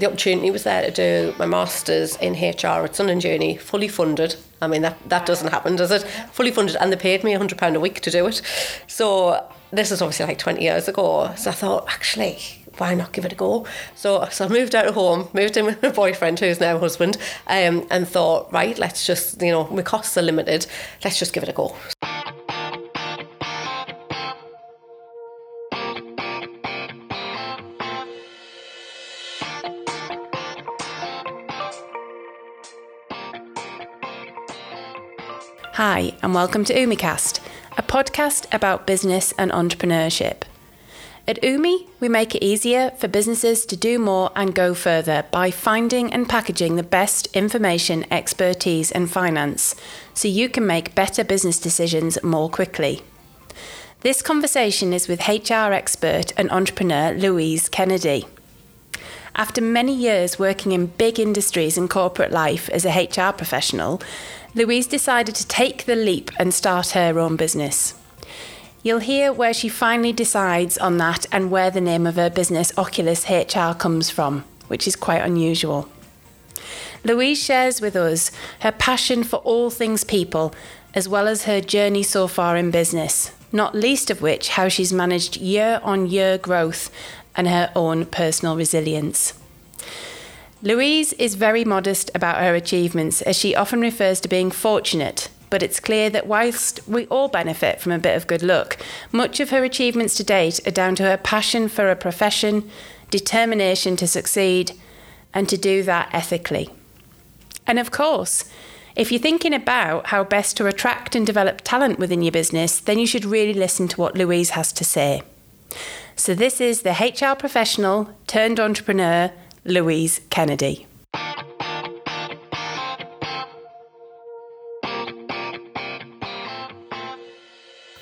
the opportunity was there to do my masters in HR at Sun and Journey, fully funded. I mean that that doesn't happen, does it? Fully funded, and they paid me hundred pound a week to do it. So this is obviously like twenty years ago. So I thought, actually, why not give it a go? So, so I moved out of home, moved in with my boyfriend, who's now husband, um, and thought, right, let's just, you know, my costs are limited, let's just give it a go. Hi, and welcome to UmiCast, a podcast about business and entrepreneurship. At Umi, we make it easier for businesses to do more and go further by finding and packaging the best information, expertise, and finance so you can make better business decisions more quickly. This conversation is with HR expert and entrepreneur Louise Kennedy. After many years working in big industries and corporate life as a HR professional, Louise decided to take the leap and start her own business. You'll hear where she finally decides on that and where the name of her business, Oculus HR, comes from, which is quite unusual. Louise shares with us her passion for all things people, as well as her journey so far in business, not least of which how she's managed year on year growth and her own personal resilience. Louise is very modest about her achievements, as she often refers to being fortunate. But it's clear that whilst we all benefit from a bit of good luck, much of her achievements to date are down to her passion for a profession, determination to succeed, and to do that ethically. And of course, if you're thinking about how best to attract and develop talent within your business, then you should really listen to what Louise has to say. So, this is the HR professional turned entrepreneur Louise Kennedy.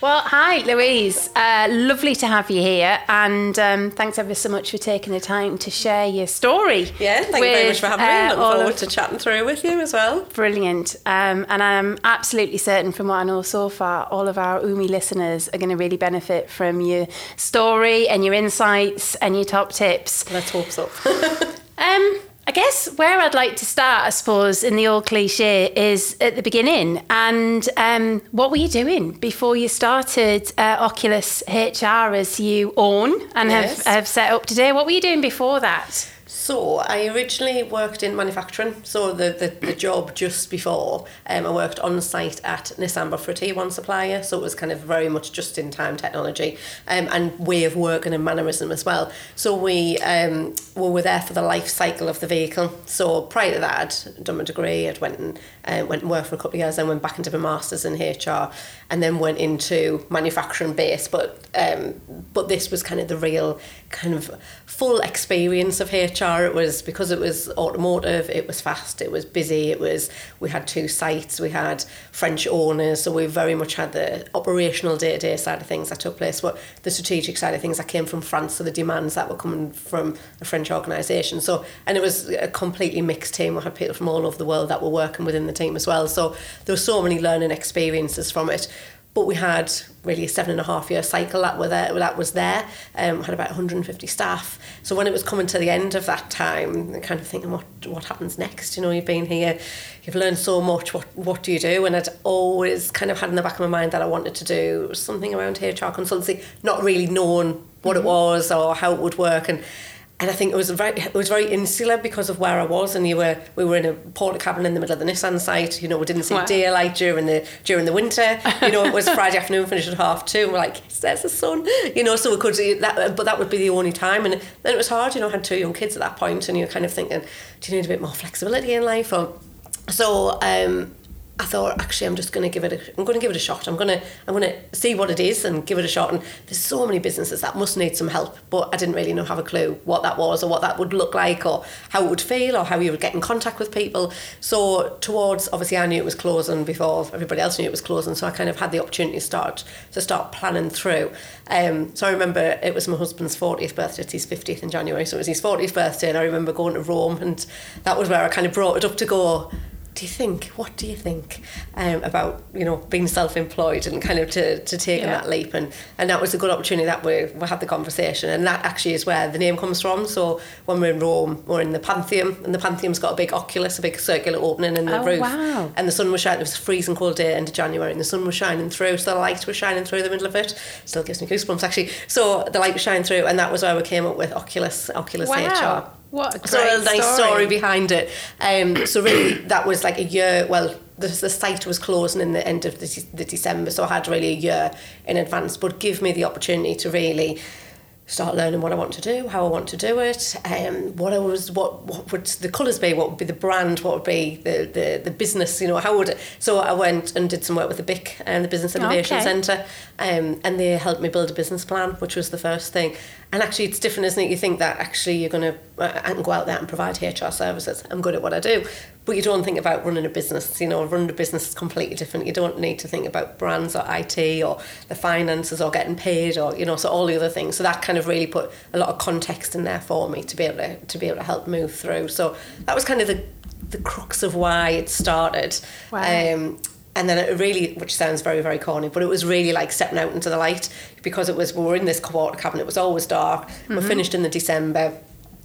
Well, hi, Louise. Uh, lovely to have you here, and um, thanks ever so much for taking the time to share your story. Yeah, thank you very much for having me. Uh, Looking forward to chatting through with you as well. Brilliant. Um, and I'm absolutely certain, from what I know so far, all of our UMI listeners are going to really benefit from your story and your insights and your top tips. Let's hope so. um, I guess where I'd like to start, I suppose, in the old cliche is at the beginning. And um, what were you doing before you started uh, Oculus HR as you own and yes. have, have set up today? What were you doing before that? So I originally worked in manufacturing. So the, the, the job just before, um, I worked on site at Nissan for a tier one supplier. So it was kind of very much just in time technology um, and way of working and mannerism as well. So we um, were there for the life cycle of the vehicle. So prior to that, I'd done my degree. I'd went and uh, went and worked for a couple of years. Then went back into my masters in HR, and then went into manufacturing base. But um, but this was kind of the real kind of full experience of HR. It was because it was automotive, it was fast, it was busy, it was we had two sites, we had French owners, so we very much had the operational day to day side of things that took place, but the strategic side of things that came from France, so the demands that were coming from a French organisation. So and it was a completely mixed team. We had people from all over the world that were working within the team as well. So there were so many learning experiences from it but we had really a seven and a half year cycle that were there that was there. Um, had about 150 staff. So when it was coming to the end of that time kind of thinking what what happens next? You know you've been here you've learned so much. What what do you do? And I'd always kind of had in the back of my mind that I wanted to do something around HR consultancy not really knowing what mm-hmm. it was or how it would work. And and I think it was very it was very insular because of where I was and you were we were in a Portakabin in the middle of the Nissan site you know we didn't see wow. daylight during the during the winter. You know it was Friday afternoon finished at half two and we're like there's the sun you know so we could that but that would be the only time. And then it was hard you know I had two young kids at that point and you're kind of thinking do you need a bit more flexibility in life? Or so um I thought actually I'm just going to give it a, I'm going to give it a shot. I'm going to I'm going to see what it is and give it a shot. And there's so many businesses that must need some help, but I didn't really know have a clue what that was or what that would look like or how it would feel or how you would get in contact with people. So towards obviously I knew it was closing before everybody else knew it was closing, so I kind of had the opportunity to start to start planning through. Um, so I remember it was my husband's 40th birthday. It's his 50th in January, so it was his 40th birthday, and I remember going to Rome, and that was where I kind of brought it up to go do you think? What do you think um, about you know being self-employed and kind of to, to taking Yeah. that leap? And and that was a good opportunity that we we had the conversation, and that actually is where the name comes from. So when we're in Rome, we're in the Pantheon, and the Pantheon's got a big oculus, a big circular opening in the Oh, roof, wow. and the sun was shining. It was a freezing cold day end of January, and the sun was shining through. So the light was shining through the middle of it. Still gives me goosebumps actually. So the light was shining through, and that was where we came up with Oculus Oculus HR. What a great So a nice story. story. behind it. Um, so really, that was like a year. Well, the, the site was closing in the end of the, the December, so I had really a year in advance. But give me the opportunity to really start learning what I want to do, how I want to do it, um, what I was, what what would the colours be, what would be the brand, what would be the, the, the business, you know, how would it? So I went and did some work with the BIC and the Business Innovation Okay. Centre, um, and they helped me build a business plan, which was the first thing. And actually, it's different, isn't it? You think that actually you're going to, uh, I can go out there and provide HR services. I'm good at what I do. But you don't think about running a business. You know, running a business is completely different. You don't need to think about brands or IT or the finances or getting paid or, you know, so all the other things. So that kind of really put a lot of context in there for me to be able to, to be able to help move through. So that was kind of the, the crux of why it started. Wow. Um, and then it really, which sounds very, very corny, but it was really like stepping out into the light because it was, we were in this Portakabin, it was always dark. We finished in the December.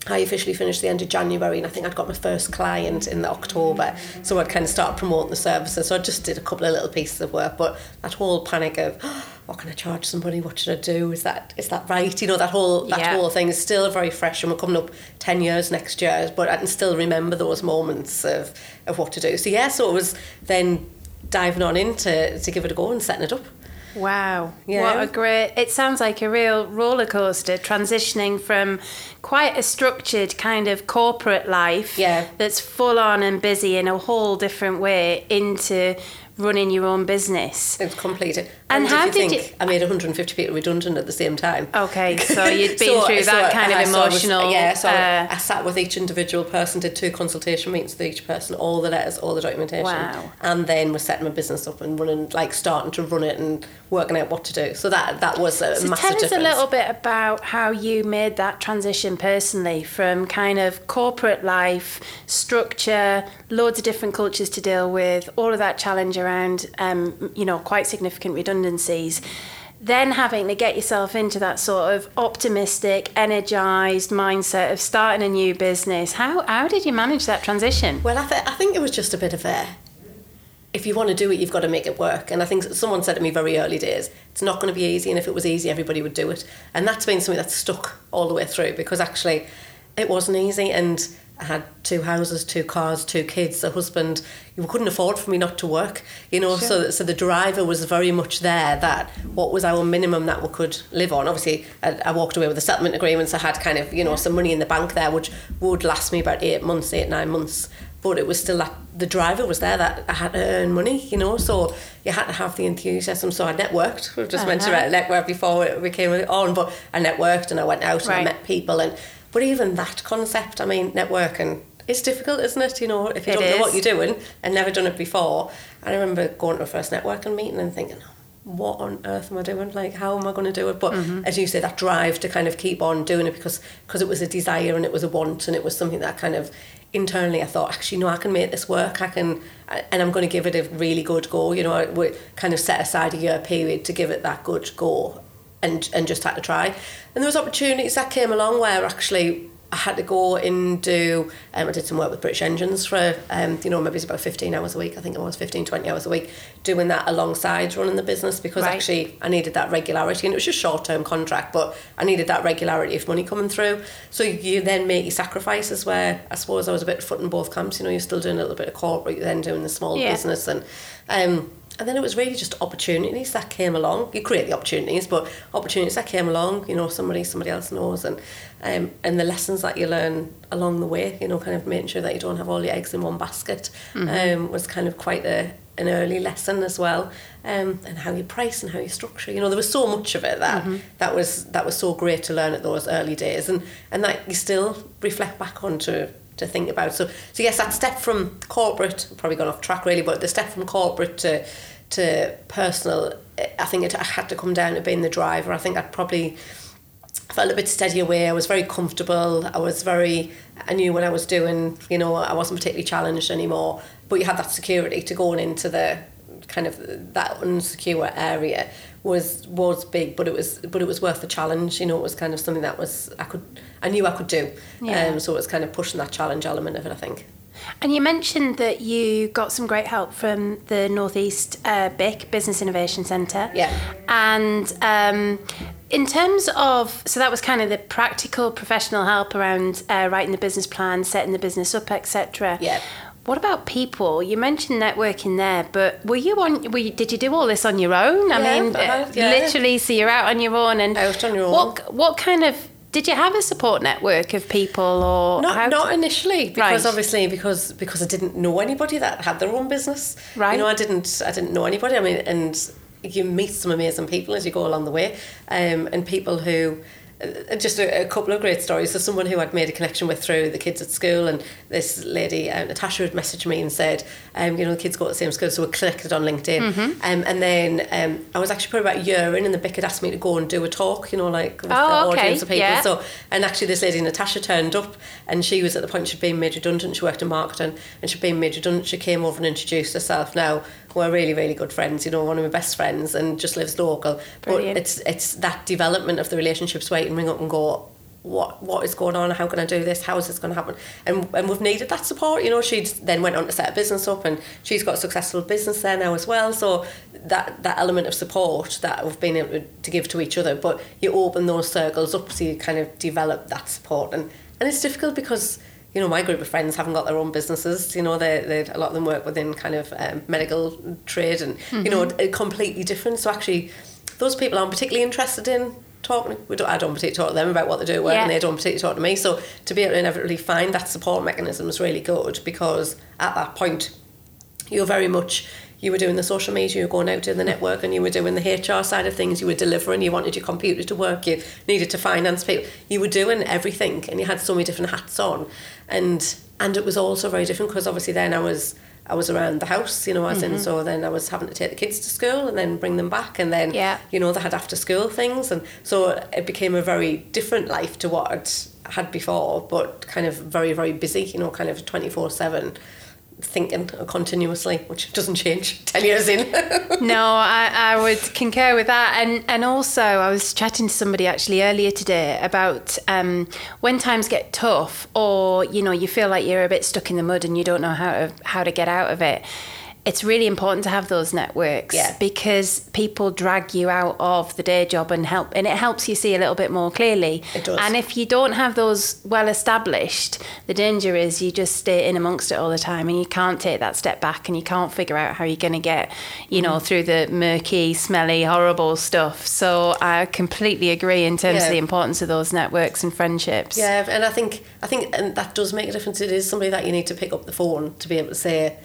I officially finished the end of January and I think I'd got my first client in the October. So I'd kind of start promoting the services. So I just did a couple of little pieces of work, but that whole panic of, oh, what can I charge somebody? What should I do? Is that is that right? You know, that whole that Yeah. whole thing is still very fresh and we're coming up 10 years next year, but I can still remember those moments of, of what to do. So yeah, so it was then diving on in to, to give it a go and setting it up. Wow. Yeah. What a great. It sounds like a real roller coaster transitioning from quite a structured kind of corporate life Yeah. that's full on and busy in a whole different way into running your own business. It's completed. And if how you did think you- I made 150 people redundant at the same time. Okay, so you'd been through that kind of I- so I was- emotional, yeah, so uh, I sat with each individual person, did two consultation meetings with each person, all the letters, all the documentation, Wow. and then was setting my business up and running, like starting to run it and working out what to do. So that that was a So massive tell us difference. a little bit about how you made that transition personally from kind of corporate life, structure, loads of different cultures to deal with, all of that challenge around, um, you know, quite significant redundancies. Then having to get yourself into that sort of optimistic, energized mindset of starting a new business. How how did you manage that transition? Well, I, th- I think it was just a bit of a. If you want to do it, you've got to make it work. And I think someone said to me very early days, it's not going to be easy. And if it was easy, everybody would do it. And that's been something that's stuck all the way through because actually, it wasn't easy. And I had two houses, two cars, two kids, a husband. You couldn't afford for me not to work, you know. So, so the driver was very much there. That what was our minimum that we could live on. Obviously, I, I walked away with a settlement agreement. So I had kind of you know some money in the bank there, which would last me about eight months, eight nine months. But it was still that the driver was there that I had to earn money, you know. So you had to have the enthusiasm. So I networked. We've just mentioned Uh-huh. about network before we came on, but I networked and I went out and I met people and. But even that concept, I mean, networking it's difficult, isn't it? You know, if you It don't know what you're doing and never done it before. I remember going to a first networking meeting and thinking, what on earth am I doing? Like, how am I going to do it? But Mm-hmm. as you say, that drive to kind of keep on doing it because because it was a desire and it was a want and it was something that kind of internally I thought, actually, no, I can make this work. I can, and I'm going to give it a really good go. You know, I would kind of set aside a year period to give it that good go and and just had to try. And there was opportunities that came along where actually I had to go and do, um, I did some work with British Engines for, um, you know, maybe it's about 15 hours a week. I think it was 15, 20 hours a week, doing that alongside running the business because Right. actually I needed that regularity and it was just short-term contract, but I needed that regularity of money coming through. So you then make your sacrifices where I suppose I was a bit foot in both camps, you know, you're still doing a little bit of corporate, you're then doing the small Yeah. business and, um, and then it was really just opportunities that came along. You create the opportunities, but opportunities that came along, you know, somebody somebody else knows, and um, and the lessons that you learn along the way, you know, kind of making sure that you don't have all your eggs in one basket, um, was kind of quite a an early lesson as well, um, and how you price and how you structure. You know, there was so much of it that that was that was so great to learn at those early days, and and that you still reflect back on to to think about. So so yes, that step from corporate, probably gone off track really, but the step from corporate to to personal, eh, I think it had to come down to being the driver. I think I'd probably felt a bit steady away. I was very comfortable. I was very, I knew what I was doing. You know, I wasn't particularly challenged anymore. But you had that security to going into the kind of that unsecure area was was big, but it was but it was worth the challenge. You know, it was kind of something that was I could I knew I could do. Yeah. Um, so it was kind of pushing that challenge element of it. I think. And you mentioned that you got some great help from the Northeast uh, BIC Business Innovation Centre. Yeah. And um, in terms of, so that was kind of the practical professional help around uh, writing the business plan, setting the business up, etc. Yeah. What about people? You mentioned networking there, but were you on? Were you, did you do all this on your own? I Yeah, mean, I had- yeah. literally, so you're out on your own, and Out on your own. What what kind of did you have a support network of people, or Not not initially because Right. obviously because because I didn't know anybody that had their own business. Right. You know, I didn't I didn't know anybody. I mean, and you meet some amazing people as you go along the way, um, and people who. Uh, Just a, a couple of great stories. So someone who I'd made a connection with through the kids at school, and this lady uh, Natasha had messaged me and said, um, you know, the kids go to the same school, so we connected on LinkedIn. Mm-hmm. Um, and then um, I was actually probably about a year in, and the BIC had asked me to go and do a talk, you know, like with Oh, the okay, audience of people. yeah. So and actually, this lady Natasha turned up, and she was at the point she'd been made redundant. She worked in marketing, and she'd been made redundant. She came over and introduced herself. Now we're really, really good friends. You know, one of my best friends, and just lives local. Brilliant. But it's it's that development of the relationships where you can ring up and go. What what is going on? How can I do this? How is this going to happen? And and we've needed that support. You know, she then went on to set a business up, and she's got a successful business there now as well. So that that element of support that we've been able to give to each other, but you open those circles up so you kind of develop that support, and and it's difficult because you know my group of friends haven't got their own businesses. You know, they they a lot of them work within kind of um, medical trade, and you know, Mm-hmm. completely different. So actually, those people aren't particularly interested in talking. We don't, I don't particularly talk to them about what they do at work, Yeah. and they don't particularly talk to me. So to be able to inevitably find that support mechanism is really good because at that point, you're very much you were doing the social media, you were going out to the network, and you were doing the HR side of things. You were delivering. You wanted your computer to work. You needed to finance people. You were doing everything, and you had so many different hats on, and and it was also very different because obviously then I was. I was around the house, you know, as in, mm-hmm. so then I was having to take the kids to school and then bring them back, and then, Yeah. you know, they had after school things, and so it became a very different life to what I'd had before, but kind of very, very busy, you know, kind of 24 7 thinking continuously, which doesn't change 10 years in. no, I, I would concur with that. And and also, I was chatting to somebody actually earlier today about um, when times get tough, or you know, you feel like you're a bit stuck in the mud and you don't know how to how to get out of it. It's really important to have those networks Yeah. because people drag you out of the day job and help, and it helps you see a little bit more clearly. It does. And if you don't have those well established, the danger is you just stay in amongst it all the time and you can't take that step back and you can't figure out how you're going to get, you know, Mm. through the murky, smelly, horrible stuff. So I completely agree in terms Yeah. of the importance of those networks and friendships. Yeah, and I think I think and that does make a difference. It is somebody that you need to pick up the phone to be able to say,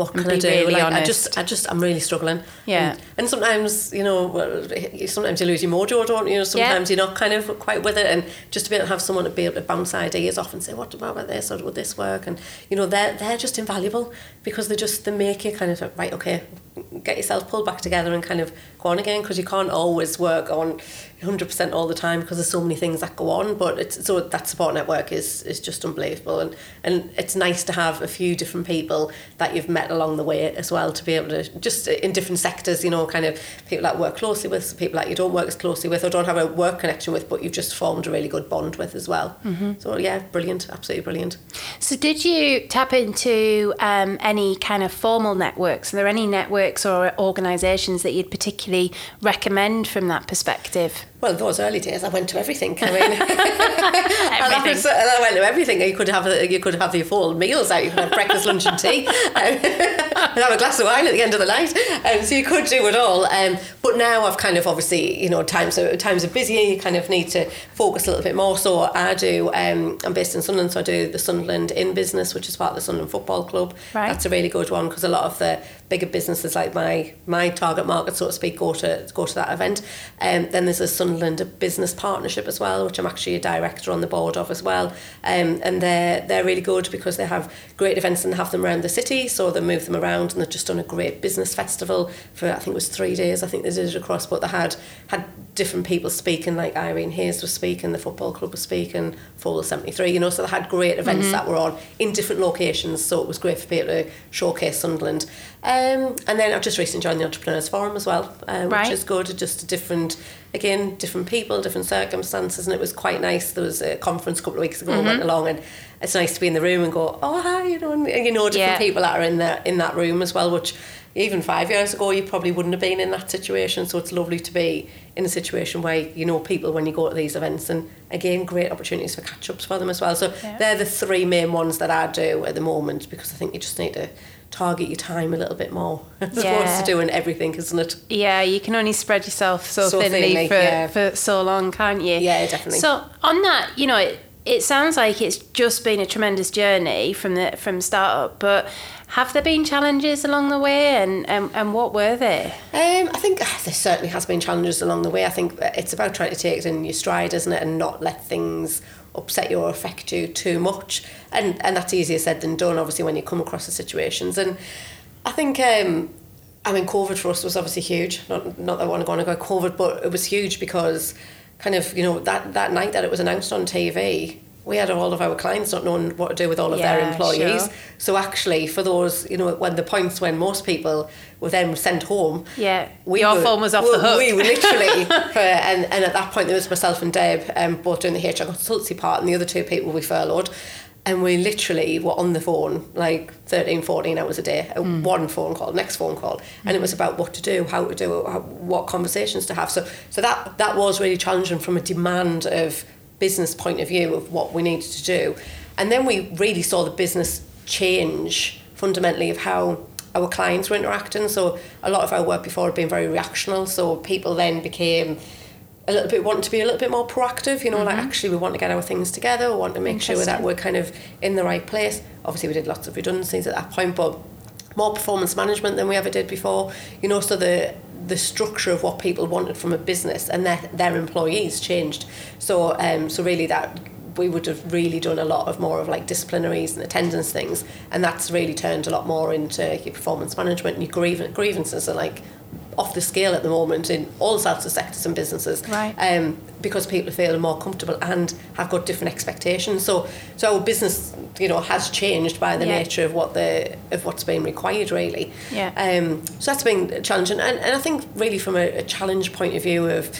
"What can I do?" really like, I just, I just, I'm really struggling. Yeah. And, and sometimes, you know, well, sometimes you lose your mojo, don't you? Sometimes you're not kind of quite with it, and just to be able to have someone to be able to bounce ideas off and say, "What about this? Or would this work?" And you know, they're they're just invaluable because they just they make you kind of right, okay, get yourself pulled back together and kind of go on again because you can't always work on 100% all the time because there's so many things that go on but it's so that support network is is just unbelievable and and it's nice to have a few different people that you've met along the way as well to be able to just in different sectors you know kind of people that work closely with people that you don't work as closely with or don't have a work connection with but you've just formed a really good bond with as well mm-hmm. so yeah brilliant absolutely brilliant So, did you tap into um, any kind of formal networks? Are there any networks or organisations that you'd particularly recommend from that perspective? Well, those early days, I went to everything. I mean, I, Everything. I went to everything. You could have you could have the full meals out. You could have breakfast, lunch, and tea, um, and have a glass of wine at the end of the night. Um, so you could do it all. Um, but now I've kind of obviously, you know, times are times are busier. You kind of need to focus a little bit more. So I do. Um, I'm based in Sunderland, so I do the Sunderland in business, which is part of the Sunderland Football Club. Right. That's a really good one because a lot of the bigger businesses, like my my target market, so to speak, go to go to that event. Um, then there's a Sunderland Business Partnership as well, which I'm actually a director on the board of as well. Um, and they're they're really good because they have great events and have them around the city, so they move them around. And they've just done a great business festival for I think it was three days. I think they did it across, but they had had different people speaking, like Irene Hays was speaking, the football club was speaking, Fulwell 73, you know, so they had great events mm-hmm. that were on in different locations, so it was great for people to showcase Sunderland. Um, and then I've just recently joined the Entrepreneurs Forum as well, uh, which right. is good, just different, again, different people, different circumstances, and it was quite nice. There was a conference a couple of weeks ago, mm-hmm. I went along, and it's nice to be in the room and go, oh, hi, you know, and, you know, different yeah. people that are in, the, in that room as well, which even five years ago you probably wouldn't have been in that situation so it's lovely to be in a situation where you know people when you go to these events and again great opportunities for catch-ups for them as well so yeah. they're the three main ones that I do at the moment because I think you just need to target your time a little bit more as yeah. opposed to doing everything isn't it yeah you can only spread yourself so, so thinly, thinly, for, yeah. for so long can't you yeah definitely so on that you know it, it sounds like it's just been a tremendous journey from the from startup but have there been challenges along the way, and, and, and what were they? Um, I think ah, there certainly has been challenges along the way. I think it's about trying to take it in your stride, isn't it, and not let things upset you or affect you too much. And and that's easier said than done, obviously, when you come across the situations. And I think um, I mean, COVID for us was obviously huge. Not not that I want to go on go COVID, but it was huge because kind of you know that that night that it was announced on TV we had all of our clients not knowing what to do with all of yeah, their employees. Sure. So actually, for those, you know, when the points when most people were then sent home, yeah, we your were, phone was off we, the hook. We were literally, for, and and at that point there was myself and Deb, um, both doing the HR consultancy part, and the other two people we furloughed. And we literally were on the phone like 13, 14 hours a day, mm. one phone call, next phone call. And mm. it was about what to do, how to do it, how, what conversations to have. So, so that, that was really challenging from a demand of business point of view of what we needed to do. And then we really saw the business change fundamentally of how our clients were interacting. So a lot of our work before had been very reactional. So people then became a little bit wanting to be a little bit more proactive, you know, mm-hmm. like actually we want to get our things together, we want to make sure that we're kind of in the right place. Obviously we did lots of redundancies at that point, but more performance management than we ever did before. You know, so the the structure of what people wanted from a business and their, their employees changed. So um, so really that we would have really done a lot of more of like disciplinaries and attendance things and that's really turned a lot more into your performance management and your griev- grievances are like off the scale at the moment in all sorts of sectors and businesses. Right. Um, because people feel more comfortable and have got different expectations. So so our business, you know, has changed by the yeah. nature of what the of what's being required really. Yeah. Um, so that's been challenging. And, and I think really from a, a challenge point of view of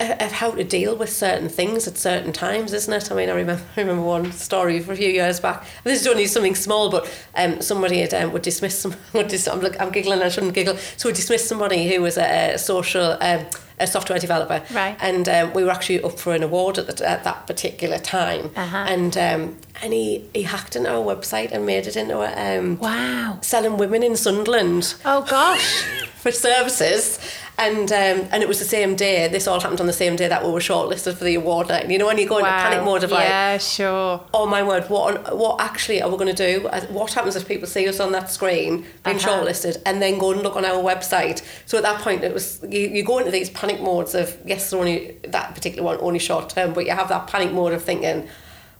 of how to deal with certain things at certain times, isn't it? I mean, I remember, I remember one story from a few years back. This is only something small, but um, somebody had, um, would dismiss some. Would dis- I'm, look, I'm giggling. I shouldn't giggle. So would dismiss somebody who was a, a social. Um, a software developer, right? And um, we were actually up for an award at, the, at that particular time, uh-huh. and um, and he, he hacked into our website and made it into a um, wow selling women in Sunderland. Oh gosh, for services, and um, and it was the same day. This all happened on the same day that we were shortlisted for the award night. You know, when you go wow. into panic mode of like, yeah, sure. Oh my word, what what actually are we going to do? Uh, what happens if people see us on that screen being uh-huh. shortlisted and then go and look on our website? So at that point, it was you, you go into these panic modes of yes, only that particular one only short term, but you have that panic mode of thinking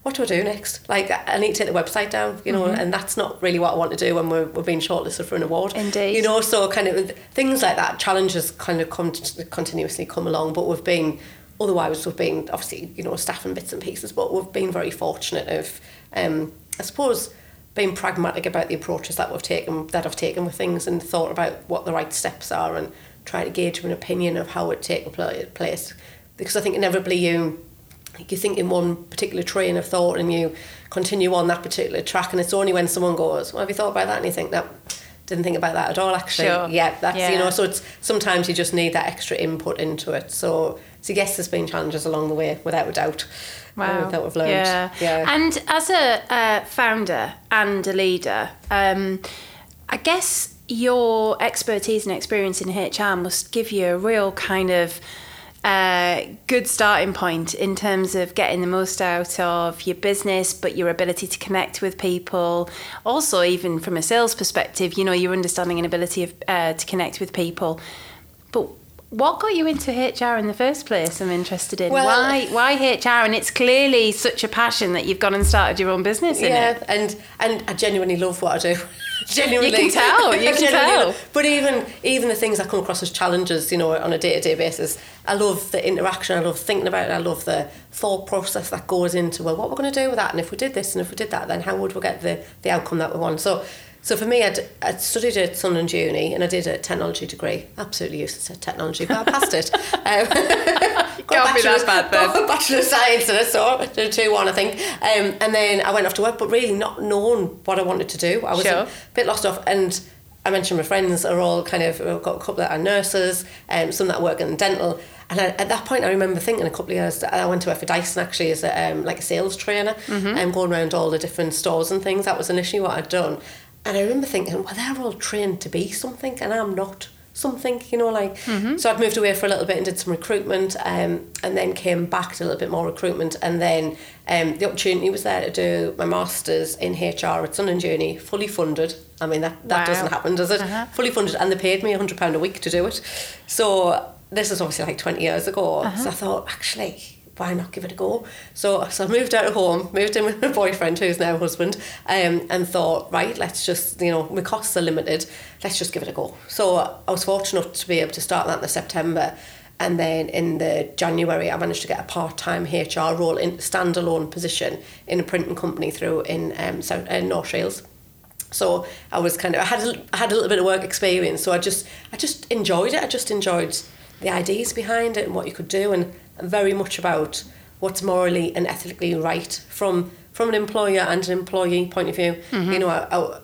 what do I do next? Like, I need to take the website down, you know, mm-hmm. and that's not really what I want to do when we're, we're being shortlisted for an award. Indeed. You know, so kind of things like that, challenges kind of come continuously come along, but we've been, otherwise we've been obviously, you know, staff and bits and pieces, but we've been very fortunate of, um, I suppose, being pragmatic about the approaches that we've taken, that I've taken with things and thought about what the right steps are and try to gauge an opinion of how it take place. Because I think inevitably you you think in one particular train of thought and you continue on that particular track and it's only when someone goes well have you thought about that? and you think that didn't think about that at all actually. Sure. yeah that's yeah. you know so it's sometimes you just need that extra input into it. So so yes there's been challenges along the way without a doubt. Wow. that we've learned. Yeah. yeah. And as a uh, founder and a leader um, I guess your expertise and experience in HR must give you a real kind of a good starting point in terms of getting the most out of your business, but your ability to connect with people. Also, even from a sales perspective, you know, your understanding and ability of, uh, to connect with people. But what got you into HR in the first place? I'm interested in well, why why HR, and it's clearly such a passion that you've gone and started your own business. yeah, it? and and I genuinely love what I do. genuinely. You can tell, you can tell. But even even the things that come across as challenges, you know, on a day to day basis, I love the interaction. I love thinking about it. I love the thought process that goes into well, what we're going to do with that, and if we did this and if we did that, then how would we get the the outcome that we want? So. So for me, I'd, I'd studied at Sunderland Uni and I did a technology degree. Absolutely useless at technology, but I passed it. Um, got Can't be that bad then. got a Bachelor of Science and it, so I did a 2 1, I think. Um, and then I went off to work, but really not knowing what I wanted to do. I was Sure. a bit lost off. And I mentioned my friends are all kind of, I've got a couple that are nurses, um, some that work in dental. And I, at that point, I remember thinking a couple of years, that I went to work for Dyson actually as a, um, like a sales trainer and um, going around all the different stores and things. That was initially what I'd done. And I remember thinking, well, they're all trained to be something and I'm not something, you know, like. So I'd moved away for a little bit and did some recruitment um, and then came back to a little bit more recruitment. And then um, the opportunity was there to do my master's in HR at Sun and Journey, fully funded. I mean, that, that Wow. doesn't happen, does it? Uh-huh. Fully funded. And they paid me £100 a week to do it. So this is obviously like 20 years ago. So I thought, actually, why not give it a go? So, so I moved out of home, moved in with my boyfriend, who's now husband, um, and thought, right, let's just, you know, my costs are limited, let's just give it a go. So I was fortunate to be able to start that in September. And then in the January, I managed to get a part-time HR role in standalone position in a printing company through in um, South, uh, North Shields. So I was kind of I had a, I had a little bit of work experience. So I just I just enjoyed it. I just enjoyed the ideas behind it and what you could do, and very much about what's morally and ethically right from from an employer and an employee point of view. Mm-hmm. You know, I, I,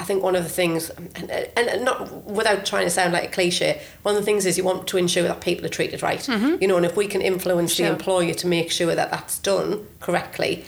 I think one of the things, and, and not without trying to sound like a cliche, one of the things is you want to ensure that people are treated right. Mm-hmm. You know, and if we can influence Sure. the employer to make sure that that's done correctly,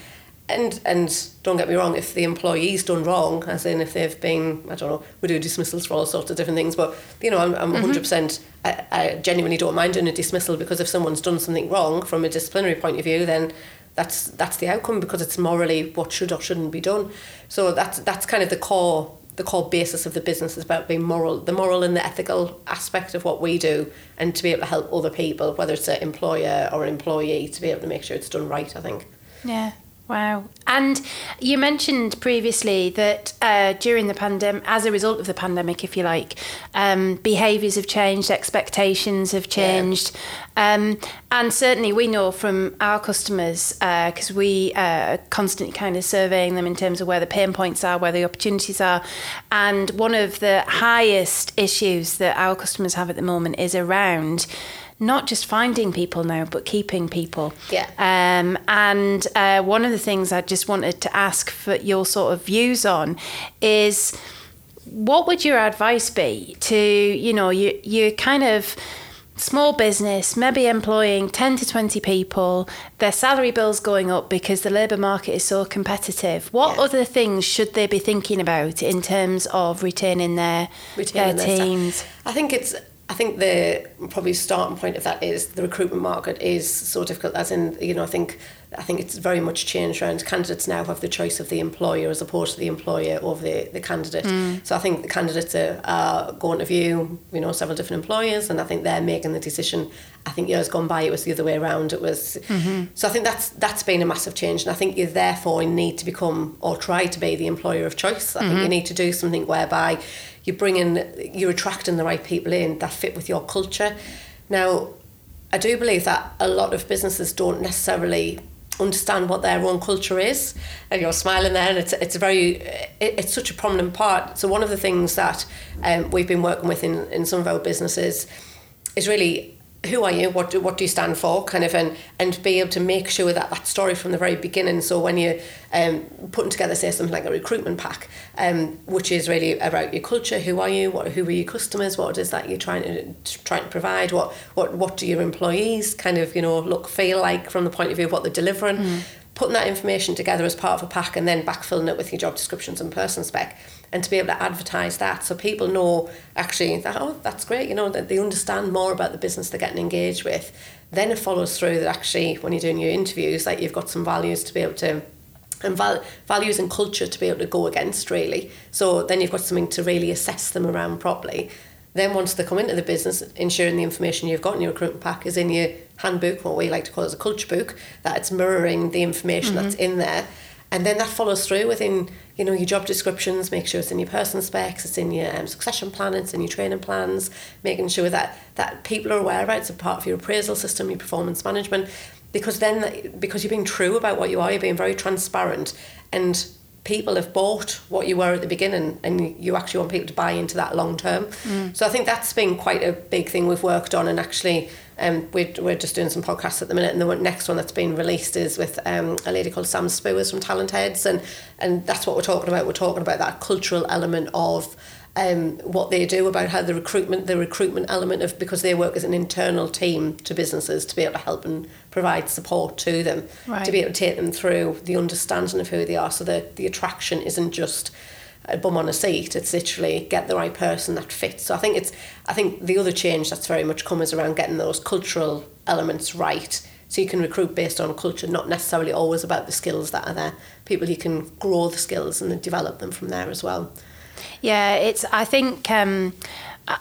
and and don't get me wrong, if the employee's done wrong, as in if they've been, I don't know, we do dismissals for all sorts of different things, but you know, I'm, I'm mm-hmm. 100%, I, I genuinely don't mind doing a dismissal because if someone's done something wrong from a disciplinary point of view, then that's that's the outcome because it's morally what should or shouldn't be done. So that's that's kind of the core the core basis of the business is about being moral, the moral and the ethical aspect of what we do, and to be able to help other people, whether it's an employer or an employee, to be able to make sure it's done right. I think. Yeah. Wow. And you mentioned previously that uh, during the pandemic, as a result of the pandemic, if you like, um, behaviours have changed, expectations have changed. Um, and certainly we know from our customers, because we uh, are constantly kind of surveying them in terms of where the pain points are, where the opportunities are. And one of the highest issues that our customers have at the moment is around not just finding people now, but keeping people. Yeah. Um, and uh, one of the things I just wanted to ask for your sort of views on is what would your advice be to, you know, you, you kind of small business, maybe employing 10 to 20 people, their salary bills going up because the labour market is so competitive. What Yeah. other things should they be thinking about in terms of retaining their, retaining their their staff. teams? I think it's. I think the probably starting point of that is the recruitment market is so difficult. As in, you know, I think I think it's very much changed around. Candidates now have the choice of the employer as opposed to the employer over the, the candidate. Mm. So I think the candidates are, are going to view, you know, several different employers, and I think they're making the decision. I think years gone by, it was the other way around. It was so. I think that's that's been a massive change, and I think you therefore need to become or try to be the employer of choice. I think you need to do something whereby you bring in, you're attracting the right people in that fit with your culture. Now, I do believe that a lot of businesses don't necessarily understand what their own culture is and you're smiling there and it's, it's a very it, it's such a prominent part so one of the things that um, we've been working with in, in some of our businesses is really who are you what do, what do you stand for kind of and and be able to make sure that that story from the very beginning. So when you're um, putting together say something like a recruitment pack um, which is really about your culture who are you what who are your customers What is that you're trying to trying to provide what what what do your employees kind of you know look feel like from the point of view of what they're delivering putting that information together as part of a pack and then backfilling it with your job descriptions and person spec and to be able to advertise that so people know actually that oh that's great you know that they understand more about the business they're getting engaged with. Then it follows through that actually when you're doing your interviews like you've got some values to be able to and val- values and culture to be able to go against really. So then you've got something to really assess them around properly then once they come into the business ensuring the information you've got in your recruitment pack is in your handbook what we like to call as a culture book that it's mirroring the information that's in there. And then that follows through within you know, your job descriptions, make sure it's in your person specs, it's in your um, succession plan, it's in your training plans, making sure that, that people are aware of it, it's a part of your appraisal system, your performance management, because then, because you're being true about what you are, you're being very transparent, and people have bought what you were at the beginning and you actually want people to buy into that long term. Mm. So I think that's been quite a big thing we've worked on and actually um, we're, we're just doing some podcasts at the minute and the next one that's been released is with um, a lady called Sam Spewers from Talent Heads and, and that's what we're talking about. We're talking about that cultural element of um, what they do about how the recruitment, the recruitment element of because they work as an internal team to businesses to be able to help and provide support to them, right. to be able to take them through the understanding of who they are. So that the attraction isn't just a bum on a seat. It's literally get the right person that fits. So I think it's I think the other change that's very much come is around getting those cultural elements right. So you can recruit based on culture, not necessarily always about the skills that are there. People you can grow the skills and develop them from there as well. Yeah, it's. I think um,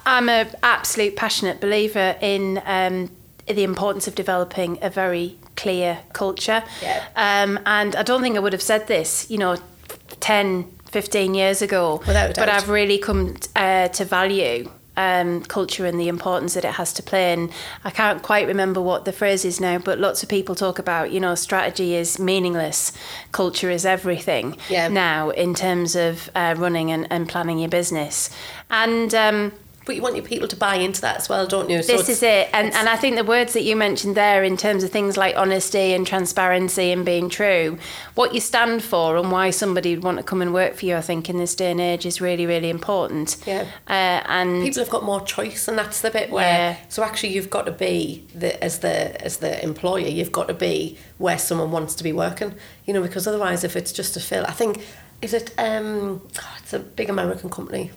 I'm a absolute passionate believer in um, the importance of developing a very clear culture. Yeah. Um, and I don't think I would have said this, you know, 10, 15 years ago. Without but I've really come uh, to value um, culture and the importance that it has to play. And I can't quite remember what the phrase is now, but lots of people talk about, you know, strategy is meaningless, culture is everything yeah. now in terms of uh, running and, and planning your business. And um, but you want your people to buy into that as well, don't you? So this is it, and and I think the words that you mentioned there, in terms of things like honesty and transparency and being true, what you stand for and why somebody would want to come and work for you, I think in this day and age is really really important. Yeah, uh, and people have got more choice, and that's the bit where. Yeah. So actually, you've got to be the as the as the employer, you've got to be where someone wants to be working. You know, because otherwise, if it's just a fill, I think is it um, oh, it's a big American company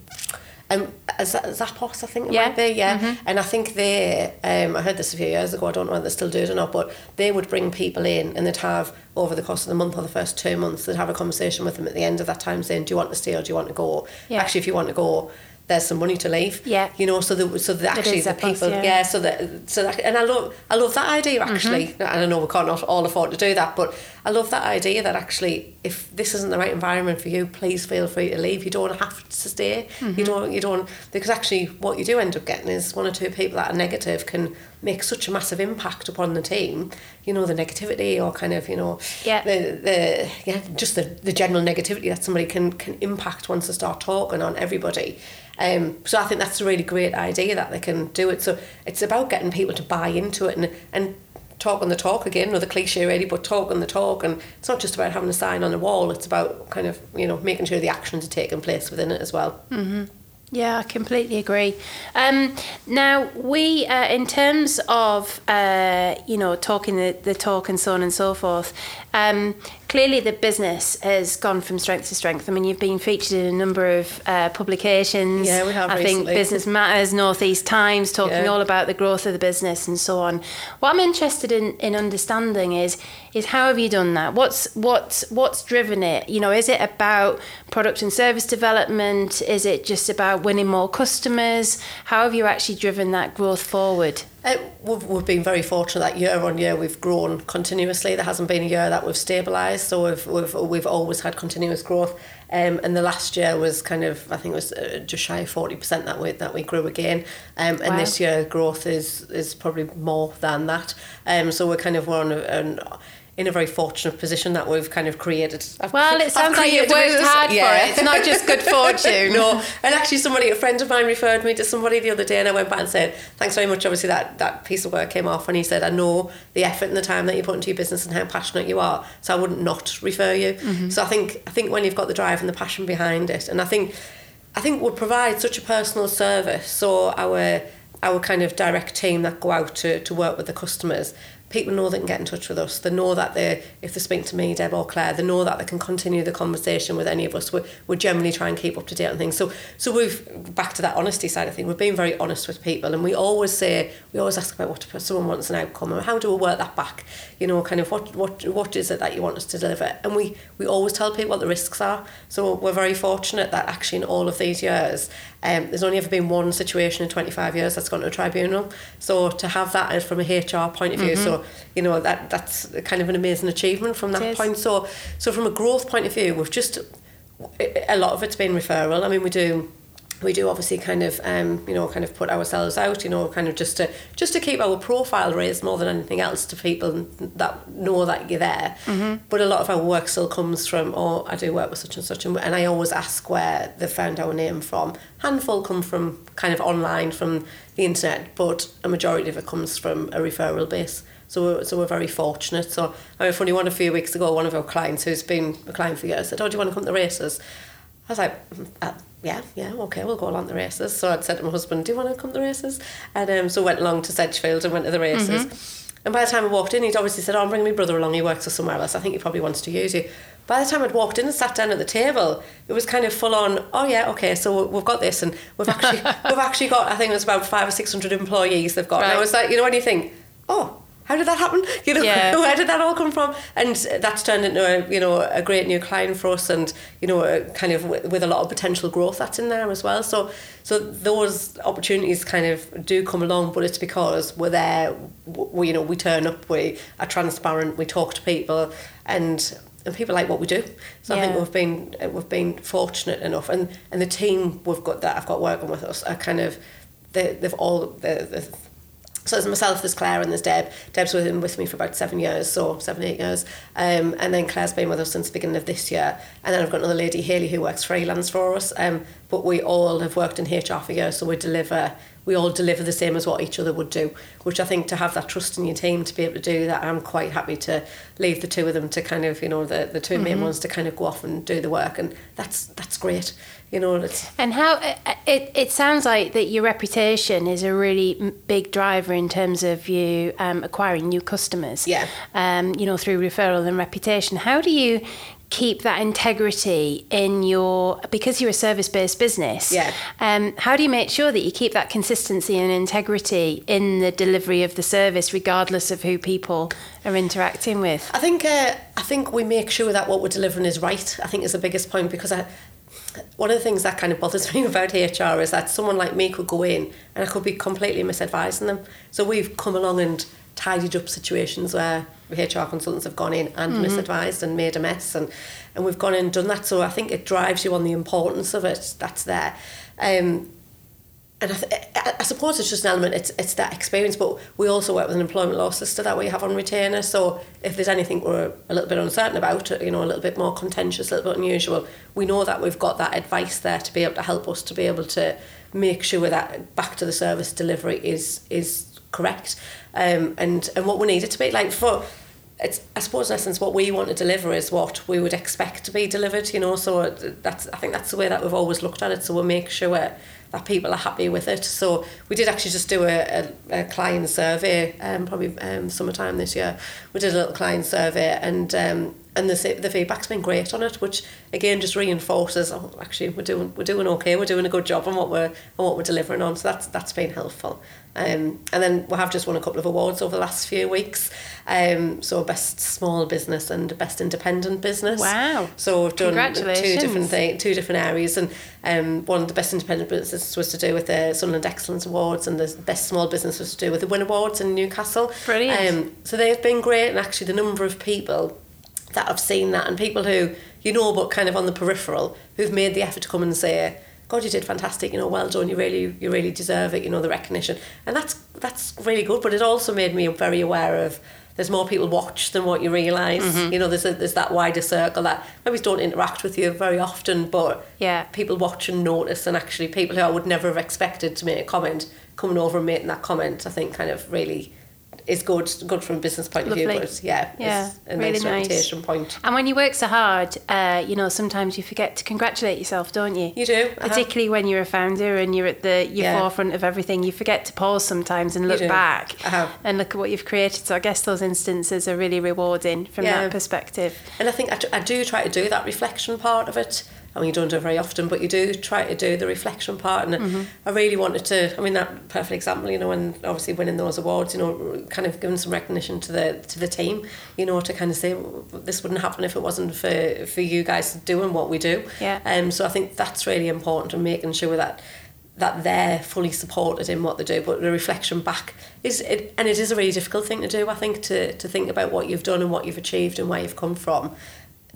um, Zappos, I think it yeah. might be, yeah. Mm-hmm. And I think they, um, I heard this a few years ago, I don't know whether they still do it or not, but they would bring people in and they'd have, over the course of the month or the first two months, they'd have a conversation with them at the end of that time saying, do you want to stay or do you want to go? Yeah. Actually, if you want to go, there's some money to leave. Yeah. You know, so the so that actually the people yeah. yeah. so that so that and I love I love that idea actually. Mm-hmm. And I know we can't all afford to do that, but I love that idea that actually if this isn't the right environment for you, please feel free to leave. You don't have to stay. Mm-hmm. You don't you don't because actually what you do end up getting is one or two people that are negative can make such a massive impact upon the team. You know, the negativity or kind of, you know, yeah. the the yeah, just the, the general negativity that somebody can can impact once they start talking on everybody. Um, so I think that's a really great idea that they can do it. So it's about getting people to buy into it and and talk on the talk again, another cliche really, but talk on the talk. And it's not just about having a sign on the wall. It's about kind of you know making sure the actions are taking place within it as well. Mm-hmm. Yeah, I completely agree. Um, now, we, uh, in terms of, uh, you know, talking the, the talk and so on and so forth, um, clearly the business has gone from strength to strength. I mean, you've been featured in a number of uh, publications. Yeah, we have. I recently. think Business Matters, Northeast Times, talking yeah. all about the growth of the business and so on. What I'm interested in, in understanding is is how have you done that? What's what's what's driven it? You know, is it about product and service development? Is it just about winning more customers? How have you actually driven that growth forward? We've, we've been very fortunate that year on year we've grown continuously. There hasn't been a year that we've stabilised, so we've, we've, we've always had continuous growth. Um, and the last year was kind of, I think it was uh, just shy of 40% that we, that we grew again. Um, and wow. this year growth is, is probably more than that. Um, so we're kind of we're on a, an, in a very fortunate position that we've kind of created. I've, well, it sounds like you've worked hard yeah. for it. It's not just good fortune. no, and actually, somebody, a friend of mine, referred me to somebody the other day, and I went back and said, "Thanks very much." Obviously, that that piece of work came off, and he said, "I know the effort and the time that you put into your business and how passionate you are, so I wouldn't not refer you." Mm-hmm. So I think I think when you've got the drive and the passion behind it, and I think I think we provide such a personal service. So our our kind of direct team that go out to, to work with the customers people know they can get in touch with us. They know that they, if they speak to me, Deb or Claire, they know that they can continue the conversation with any of us. We we generally try and keep up to date on things. So so we've back to that honesty side of things. We've been very honest with people, and we always say we always ask about what someone wants an outcome, and how do we work that back? You know, kind of what what what is it that you want us to deliver? And we we always tell people what the risks are. So we're very fortunate that actually in all of these years, um, there's only ever been one situation in 25 years that's gone to a tribunal. So to have that from a HR point of view, mm-hmm. so you know that that's kind of an amazing achievement from that point. So so from a growth point of view, we've just a lot of it's been referral. I mean, we do we do obviously kind of um, you know kind of put ourselves out you know kind of just to just to keep our profile raised more than anything else to people that know that you're there. Mm-hmm. but a lot of our work still comes from oh I do work with such and such and, and I always ask where they found our name from. Handful come from kind of online from the internet but a majority of it comes from a referral base. So we're, so we're very fortunate. So I mean funny one a few weeks ago one of our clients who's been a client for years said oh do you want to come to the races? I was like, uh, yeah, yeah, okay, we'll go along the races. So I'd said to my husband, do you want to come to the races? And um, so went along to Sedgefield and went to the races. Mm-hmm. And by the time I walked in, he'd obviously said, oh, I'm bringing my brother along, he works for somewhere else. I think he probably wants to use you. By the time I'd walked in and sat down at the table, it was kind of full on. Oh yeah, okay. So we've got this, and we've actually we've actually got. I think it was about five or six hundred employees they've got. Right. And I was like, you know, when you think, oh, how did that happen? You know, yeah. where did that all come from? And that's turned into a you know a great new client for us, and you know, a kind of with, with a lot of potential growth that's in there as well. So so those opportunities kind of do come along, but it's because we're there. We you know we turn up, we are transparent, we talk to people, and and people like what we do. So yeah. I think we've been we've been fortunate enough, and and the team we've got that I've got working with us are kind of they, they've all the, the so there's myself, there's Claire, and there's Deb. Deb's with, with me for about seven years, so seven, eight years. Um, and then Claire's been with us since the beginning of this year. And then I've got another lady, Haley, who works freelance for us. Um, but we all have worked in HR for years, so we deliver, we all deliver the same as what each other would do, which I think to have that trust in your team to be able to do that, I'm quite happy to leave the two of them to kind of, you know, the, the 2 mm-hmm. main ones to kind of go off and do the work. And that's that's great you know it's and how it, it sounds like that your reputation is a really big driver in terms of you um, acquiring new customers. Yeah. Um, you know through referral and reputation. How do you keep that integrity in your because you're a service-based business yeah. um, how do you make sure that you keep that consistency and integrity in the delivery of the service regardless of who people are interacting with? I think uh, i think we make sure that what we're delivering is right i think is the biggest point because I, one of the things that kind of bothers me about HR is that someone like me could go in and I could be completely misadvising them. So we've come along and tidied up situations where HR consultants have gone in and mm-hmm. misadvised and made a mess and, and we've gone in and done that. So I think it drives you on the importance of it that's there. Um, and I, th- I suppose it's just an element, it's, it's that experience, but we also work with an employment law sister that we have on retainer. So if there's anything we're a little bit uncertain about, you know, a little bit more contentious, a little bit unusual, we know that we've got that advice there to be able to help us to be able to make sure that back to the service delivery is is correct. Um, and, and what we need it to be. Like for it's I suppose in essence what we want to deliver is what we would expect to be delivered, you know. So that's I think that's the way that we've always looked at it. So we'll make sure that people are happy with it. So we did actually just do a, a, a client survey, um, probably um, summertime this year. We did a little client survey and um, and the, the feedback's been great on it, which again just reinforces, oh, actually we're doing we're doing okay, we're doing a good job on what we're on what we're delivering on. So that's that's been helpful. Um, and then we have just won a couple of awards over the last few weeks. Um, so best small business and best independent business. Wow! So we've done two different things, two different areas, and um, one of the best independent businesses was to do with the Sunderland Excellence Awards, and the best small business was to do with the Win Awards in Newcastle. Brilliant. Um, so they've been great, and actually the number of people that have seen that, and people who you know, but kind of on the peripheral, who've made the effort to come and say God, you did fantastic. You know, well done. You really, you really deserve it. You know, the recognition, and that's that's really good. But it also made me very aware of there's more people watch than what you realize mm-hmm. You know, there's a, there's that wider circle that maybe don't interact with you very often, but yeah, people watch and notice, and actually people who I would never have expected to make a comment coming over and making that comment, I think, kind of really is good good from a business point Lovely. of view but yeah yeah a really nice, nice. reputation point. And when you work so hard uh, you know sometimes you forget to congratulate yourself don't you? You do particularly when you're a founder and you're at the your yeah. forefront of everything you forget to pause sometimes and look back and look at what you've created. So I guess those instances are really rewarding from yeah. that perspective. And I think I do try to do that reflection part of it I mean, you don't do it very often, but you do try to do the reflection part. And mm-hmm. I really wanted to, I mean, that perfect example, you know, when obviously winning those awards, you know, kind of giving some recognition to the to the team, you know, to kind of say well, this wouldn't happen if it wasn't for for you guys doing what we do. Yeah. Um. So I think that's really important and making sure that that they're fully supported in what they do but the reflection back is it, and it is a really difficult thing to do I think to to think about what you've done and what you've achieved and where you've come from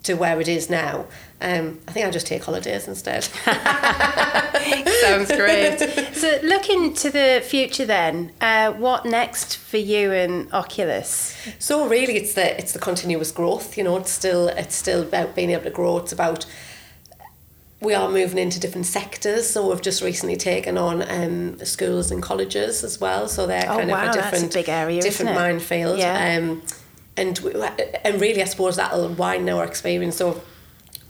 to where it is now. Um, I think I'll just take holidays instead. Sounds great. So, looking to the future, then, uh, what next for you and Oculus? So really, it's the it's the continuous growth. You know, it's still it's still about being able to grow. It's about we are moving into different sectors. So we've just recently taken on um, schools and colleges as well. So they're Oh, kind wow, of a that's a different big area, different isn't it? minefield. Yeah. Um, and and really, I suppose that'll widen our experience. So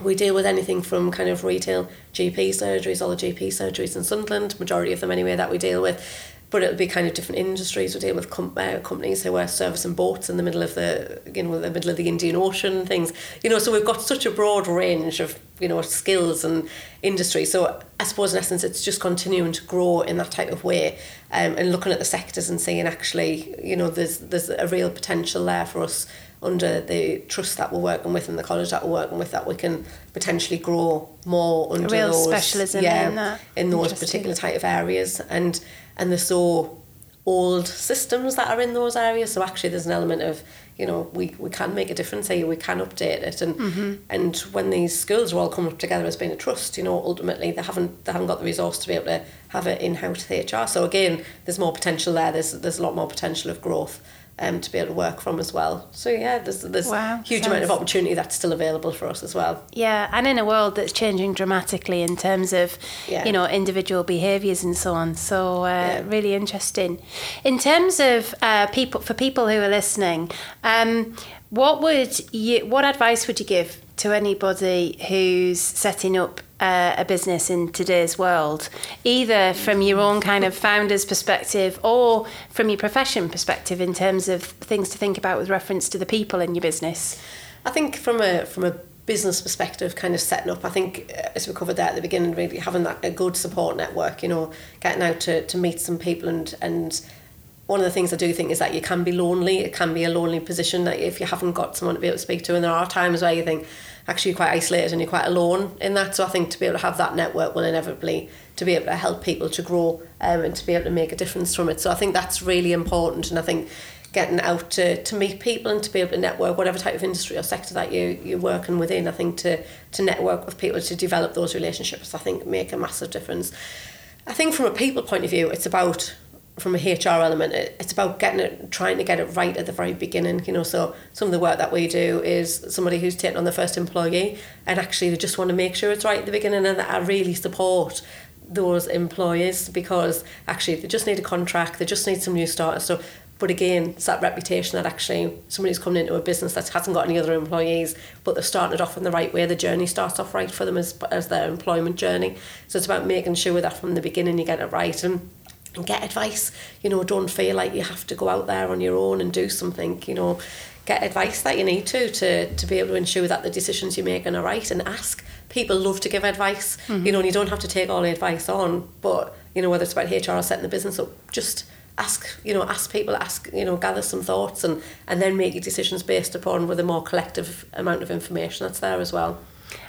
we deal with anything from kind of retail GP surgeries, all the GP surgeries in Sunderland, majority of them anyway that we deal with. But it'll be kind of different industries. We deal with com- uh, companies who are servicing boats in the middle of the you know the middle of the Indian Ocean things. You know, so we've got such a broad range of you know skills and industry. So I suppose in essence, it's just continuing to grow in that type of way, um, and looking at the sectors and seeing actually you know there's there's a real potential there for us under the trust that we're working with and the college that we're working with that we can potentially grow more under real those specialism yeah, in that. in those particular type of areas and and they're so old systems that are in those areas. So actually there's an element of you know we, we can make a difference here. We can update it. And Mm-hmm. and when these schools are all coming together as being a trust you know ultimately they haven't they haven't got the resource to be able to have it in-house HR so again there's more potential there. There's there's a lot more potential of growth um, to be able to work from as well so yeah there's there's Wow, huge amount of opportunity that's still available for us as well Yeah, and in a world that's changing dramatically in terms of, Yeah. you know, individual behaviours and so on. So uh, Yeah. really interesting. In terms of uh, people, for people who are listening, um, what would you, what advice would you give to anybody who's setting up uh, a business in today's world, either from your own kind of founder's perspective or from your profession perspective in terms of things to think about with reference to the people in your business? I think from a from a business perspective, kind of setting up. I think uh, as we covered there at the beginning, really having that a good support network. You know, getting out to, to meet some people and and one of the things I do think is that you can be lonely. It can be a lonely position that if you haven't got someone to be able to speak to, and there are times where you think actually quite isolated and you're quite alone in that. So I think to be able to have that network will inevitably to be able to help people to grow um, and to be able to make a difference from it. So I think that's really important, and I think getting out to, to meet people and to be able to network whatever type of industry or sector that you, you're working within I think to, to network with people to develop those relationships I think make a massive difference I think from a people point of view it's about from a HR element it, it's about getting it trying to get it right at the very beginning you know so some of the work that we do is somebody who's taken on the first employee and actually they just want to make sure it's right at the beginning and that I really support those employees because actually they just need a contract they just need some new starters so but again it's that reputation that actually somebody's coming into a business that hasn't got any other employees but they've started off in the right way the journey starts off right for them as, as their employment journey. So it's about making sure that from the beginning you get it right and and get advice. You know don't feel like you have to go out there on your own and do something you know. Get advice that you need to to to be able to ensure that the decisions you're making are right and ask. People love to give advice. You know and you don't have to take all the advice on but you know whether it's about HR or setting the business up just ask you know ask people ask you know gather some thoughts and and then make your decisions based upon with a more collective amount of information that's there as well.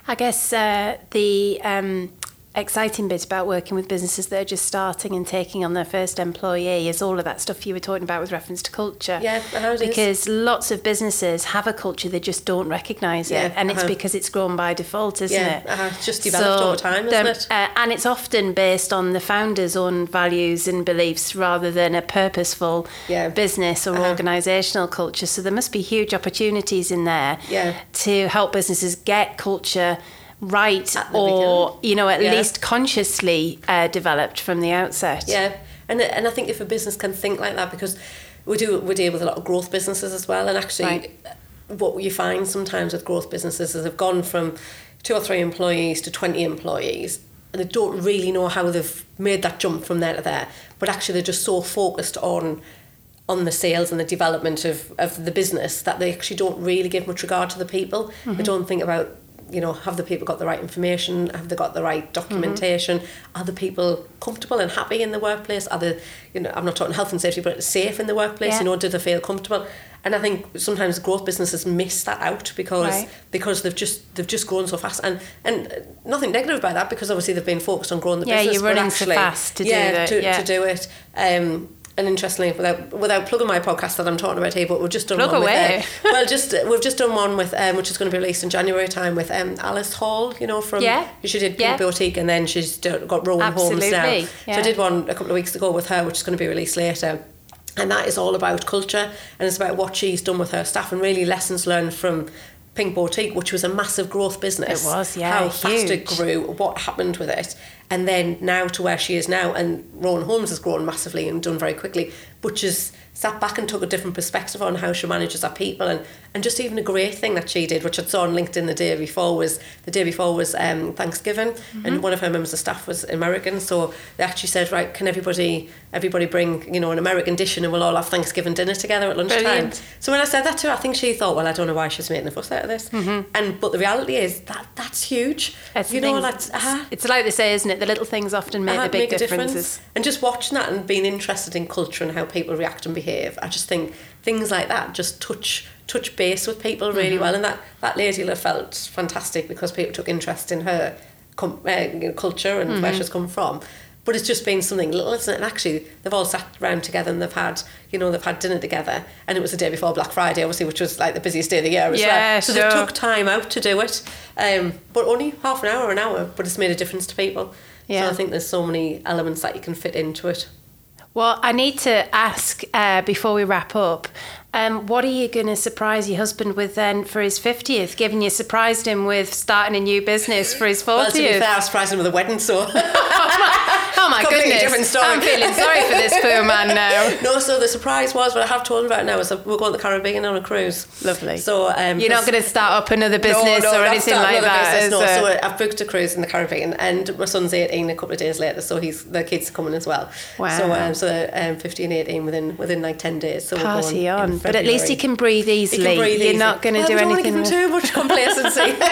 I guess uh, the um, exciting bit about working with businesses that are just starting and taking on their first employee is all of that stuff you were talking about with reference to culture. Yeah, uh-huh, it is. because lots of businesses have a culture they just don't recognise it, and it's uh-huh. because it's grown by default, isn't Yeah, it? uh-huh, it's just developed over time, isn't it? Uh, and it's often based on the founder's own values and beliefs rather than a purposeful Yeah. business or Uh-huh. organisational culture. So there must be huge opportunities in there Yeah. to help businesses get culture right or beginning. you know at Yeah. least consciously uh, developed from the outset Yeah, and and I think if a business can think like that, because we do we deal with a lot of growth businesses as well, and actually, Right. what you find sometimes with growth businesses is they've gone from two or three employees to twenty employees, and they don't really know how they've made that jump from there to there. But actually, they're just so focused on on the sales and the development of, of the business that they actually don't really give much regard to the people. They don't think about, you know, have the people got the right information? Have they got the right documentation? Are the people comfortable and happy in the workplace? Are they, you know, I'm not talking health and safety, but safe in the workplace? Yeah. You know, do they feel comfortable? And I think sometimes growth businesses miss that out because Right. because they've just they've just grown so fast and and nothing negative about that because obviously they've been focused on growing the Yeah, business. you're but running so fast to do yeah, that, to, yeah. to do it. Um, and interestingly, without without plugging my podcast that I'm talking about here, but we've just done Plug one away. with. Uh, well, just uh, we've just done one with um, which is going to be released in January time with um, Alice Hall. You know from Yeah. she did Yeah. Pink Boutique and then she's got Rowan Homes now. Absolutely, So yeah. I did one a couple of weeks ago with her, which is going to be released later. And that is all about culture and it's about what she's done with her staff and really lessons learned from Pink Boutique, which was a massive growth business. It was, yeah, How fast it huge. grew, what happened with it, and then now to where she is now. And Rowan Homes has grown massively and done very quickly, but she's sat back and took a different perspective on how she manages her people and, and just even a great thing that she did, which I saw on LinkedIn the day before was the day before was um, Thanksgiving Mm-hmm. and one of her members of staff was American so they actually said right can everybody everybody bring you know an American dish and we'll all have Thanksgiving dinner together at lunchtime Brilliant. so when I said that to her I think she thought well I don't know why she's making a fuss out of this and but the reality is that that's huge Mm-hmm. You know that's uh It's like they say, isn't it? The little things often make the big make differences. difference. And just watching that and being interested in culture and how people react and behave, I just think things like that just touch touch base with people really Mm-hmm. well. And that that lady felt fantastic because people took interest in her com- uh, culture and Mm-hmm. where she's come from. But it's just been something little, isn't it? And actually, they've all sat around together and they've had, you know, they've had dinner together. And it was the day before Black Friday, obviously, which was like the busiest day of the year as Yeah, well. So sure. they took time out to do it, um, but only half an hour, an hour. But it's made a difference to people. Yeah. So I think there's so many elements that you can fit into it. Well, I need to ask uh, before we wrap up. Um, what are you going to surprise your husband with then for his 50th, given you surprised him with starting a new business for his 40th? Well, to be fair, I surprised him with a wedding, so oh my completely goodness. different story. I'm feeling sorry for this poor man now. no. So the surprise was, what I have told him about now is that we're going to the Caribbean on a cruise. Lovely. So um, You're not going to start up another business no, no, or anything like that. business, no, so I've booked a cruise in the Caribbean, and my son's 18 a couple of days later, so he's the kids are coming as well. Wow. So um, so um, 50 and 18 within within like 10 days. So Party on. But at least he can breathe easily. can breathe You're easy. not going to well, do anything. Give him with- too much complacency.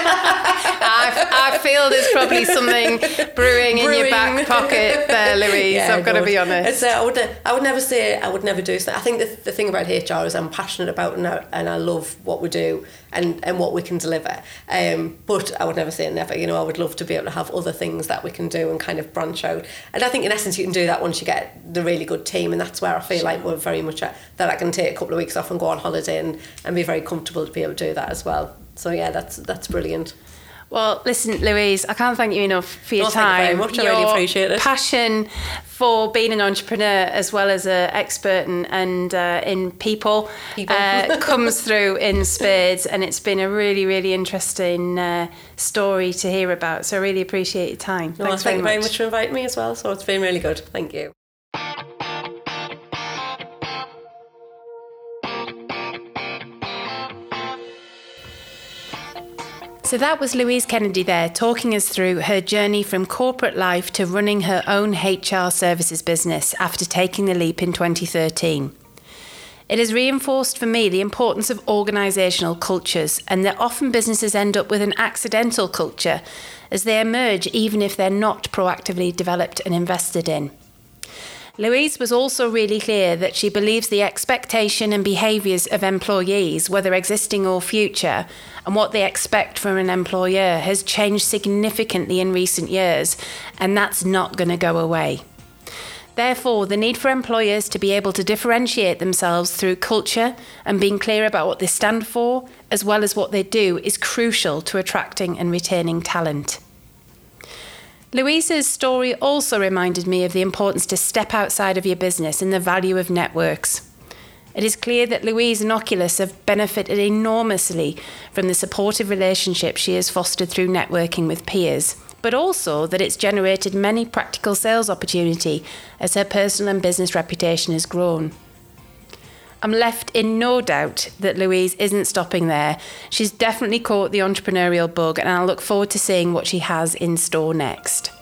I, I feel there's probably something brewing, in your back pocket there, Louise. Yeah, I've got to be honest. Uh, I would I would never say I would never do something. I think the, the thing about HR is I'm passionate about and I, and I love what we do and, and what we can deliver. Um, but I would never say never. You know, I would love to be able to have other things that we can do and kind of branch out. And I think in essence you can do that once you get the really good team, and that's where I feel like we're very much at, that I can take a couple of weeks off and go on holiday and, and be very comfortable to be able to do that as well. So yeah, that's that's brilliant. Well, listen, Louise, I can't thank you enough for your No, thank you time. very much. I really Your appreciate it. Passion for being an entrepreneur as well as an expert and, and uh, in people, People. Uh, comes through in spades, and it's been a really, really interesting uh, story to hear about. So I really appreciate your time. No, Thanks thank very you much. very much for inviting me as well. So it's been really good. Thank you. So that was Louise Kennedy there talking us through her journey from corporate life to running her own HR services business after taking the leap in 2013. It has reinforced for me the importance of organisational cultures and that often businesses end up with an accidental culture as they emerge even if they're not proactively developed and invested in. Louise was also really clear that she believes the expectation and behaviours of employees, whether existing or future, and what they expect from an employer has changed significantly in recent years, and that's not going to go away. Therefore, the need for employers to be able to differentiate themselves through culture and being clear about what they stand for, as well as what they do, is crucial to attracting and retaining talent. Louisa's story also reminded me of the importance to step outside of your business and the value of networks. It is clear that Louise and Oculus have benefited enormously from the supportive relationship she has fostered through networking with peers, but also that it's generated many practical sales opportunity as her personal and business reputation has grown. I'm left in no doubt that Louise isn't stopping there. She's definitely caught the entrepreneurial bug, and I look forward to seeing what she has in store next.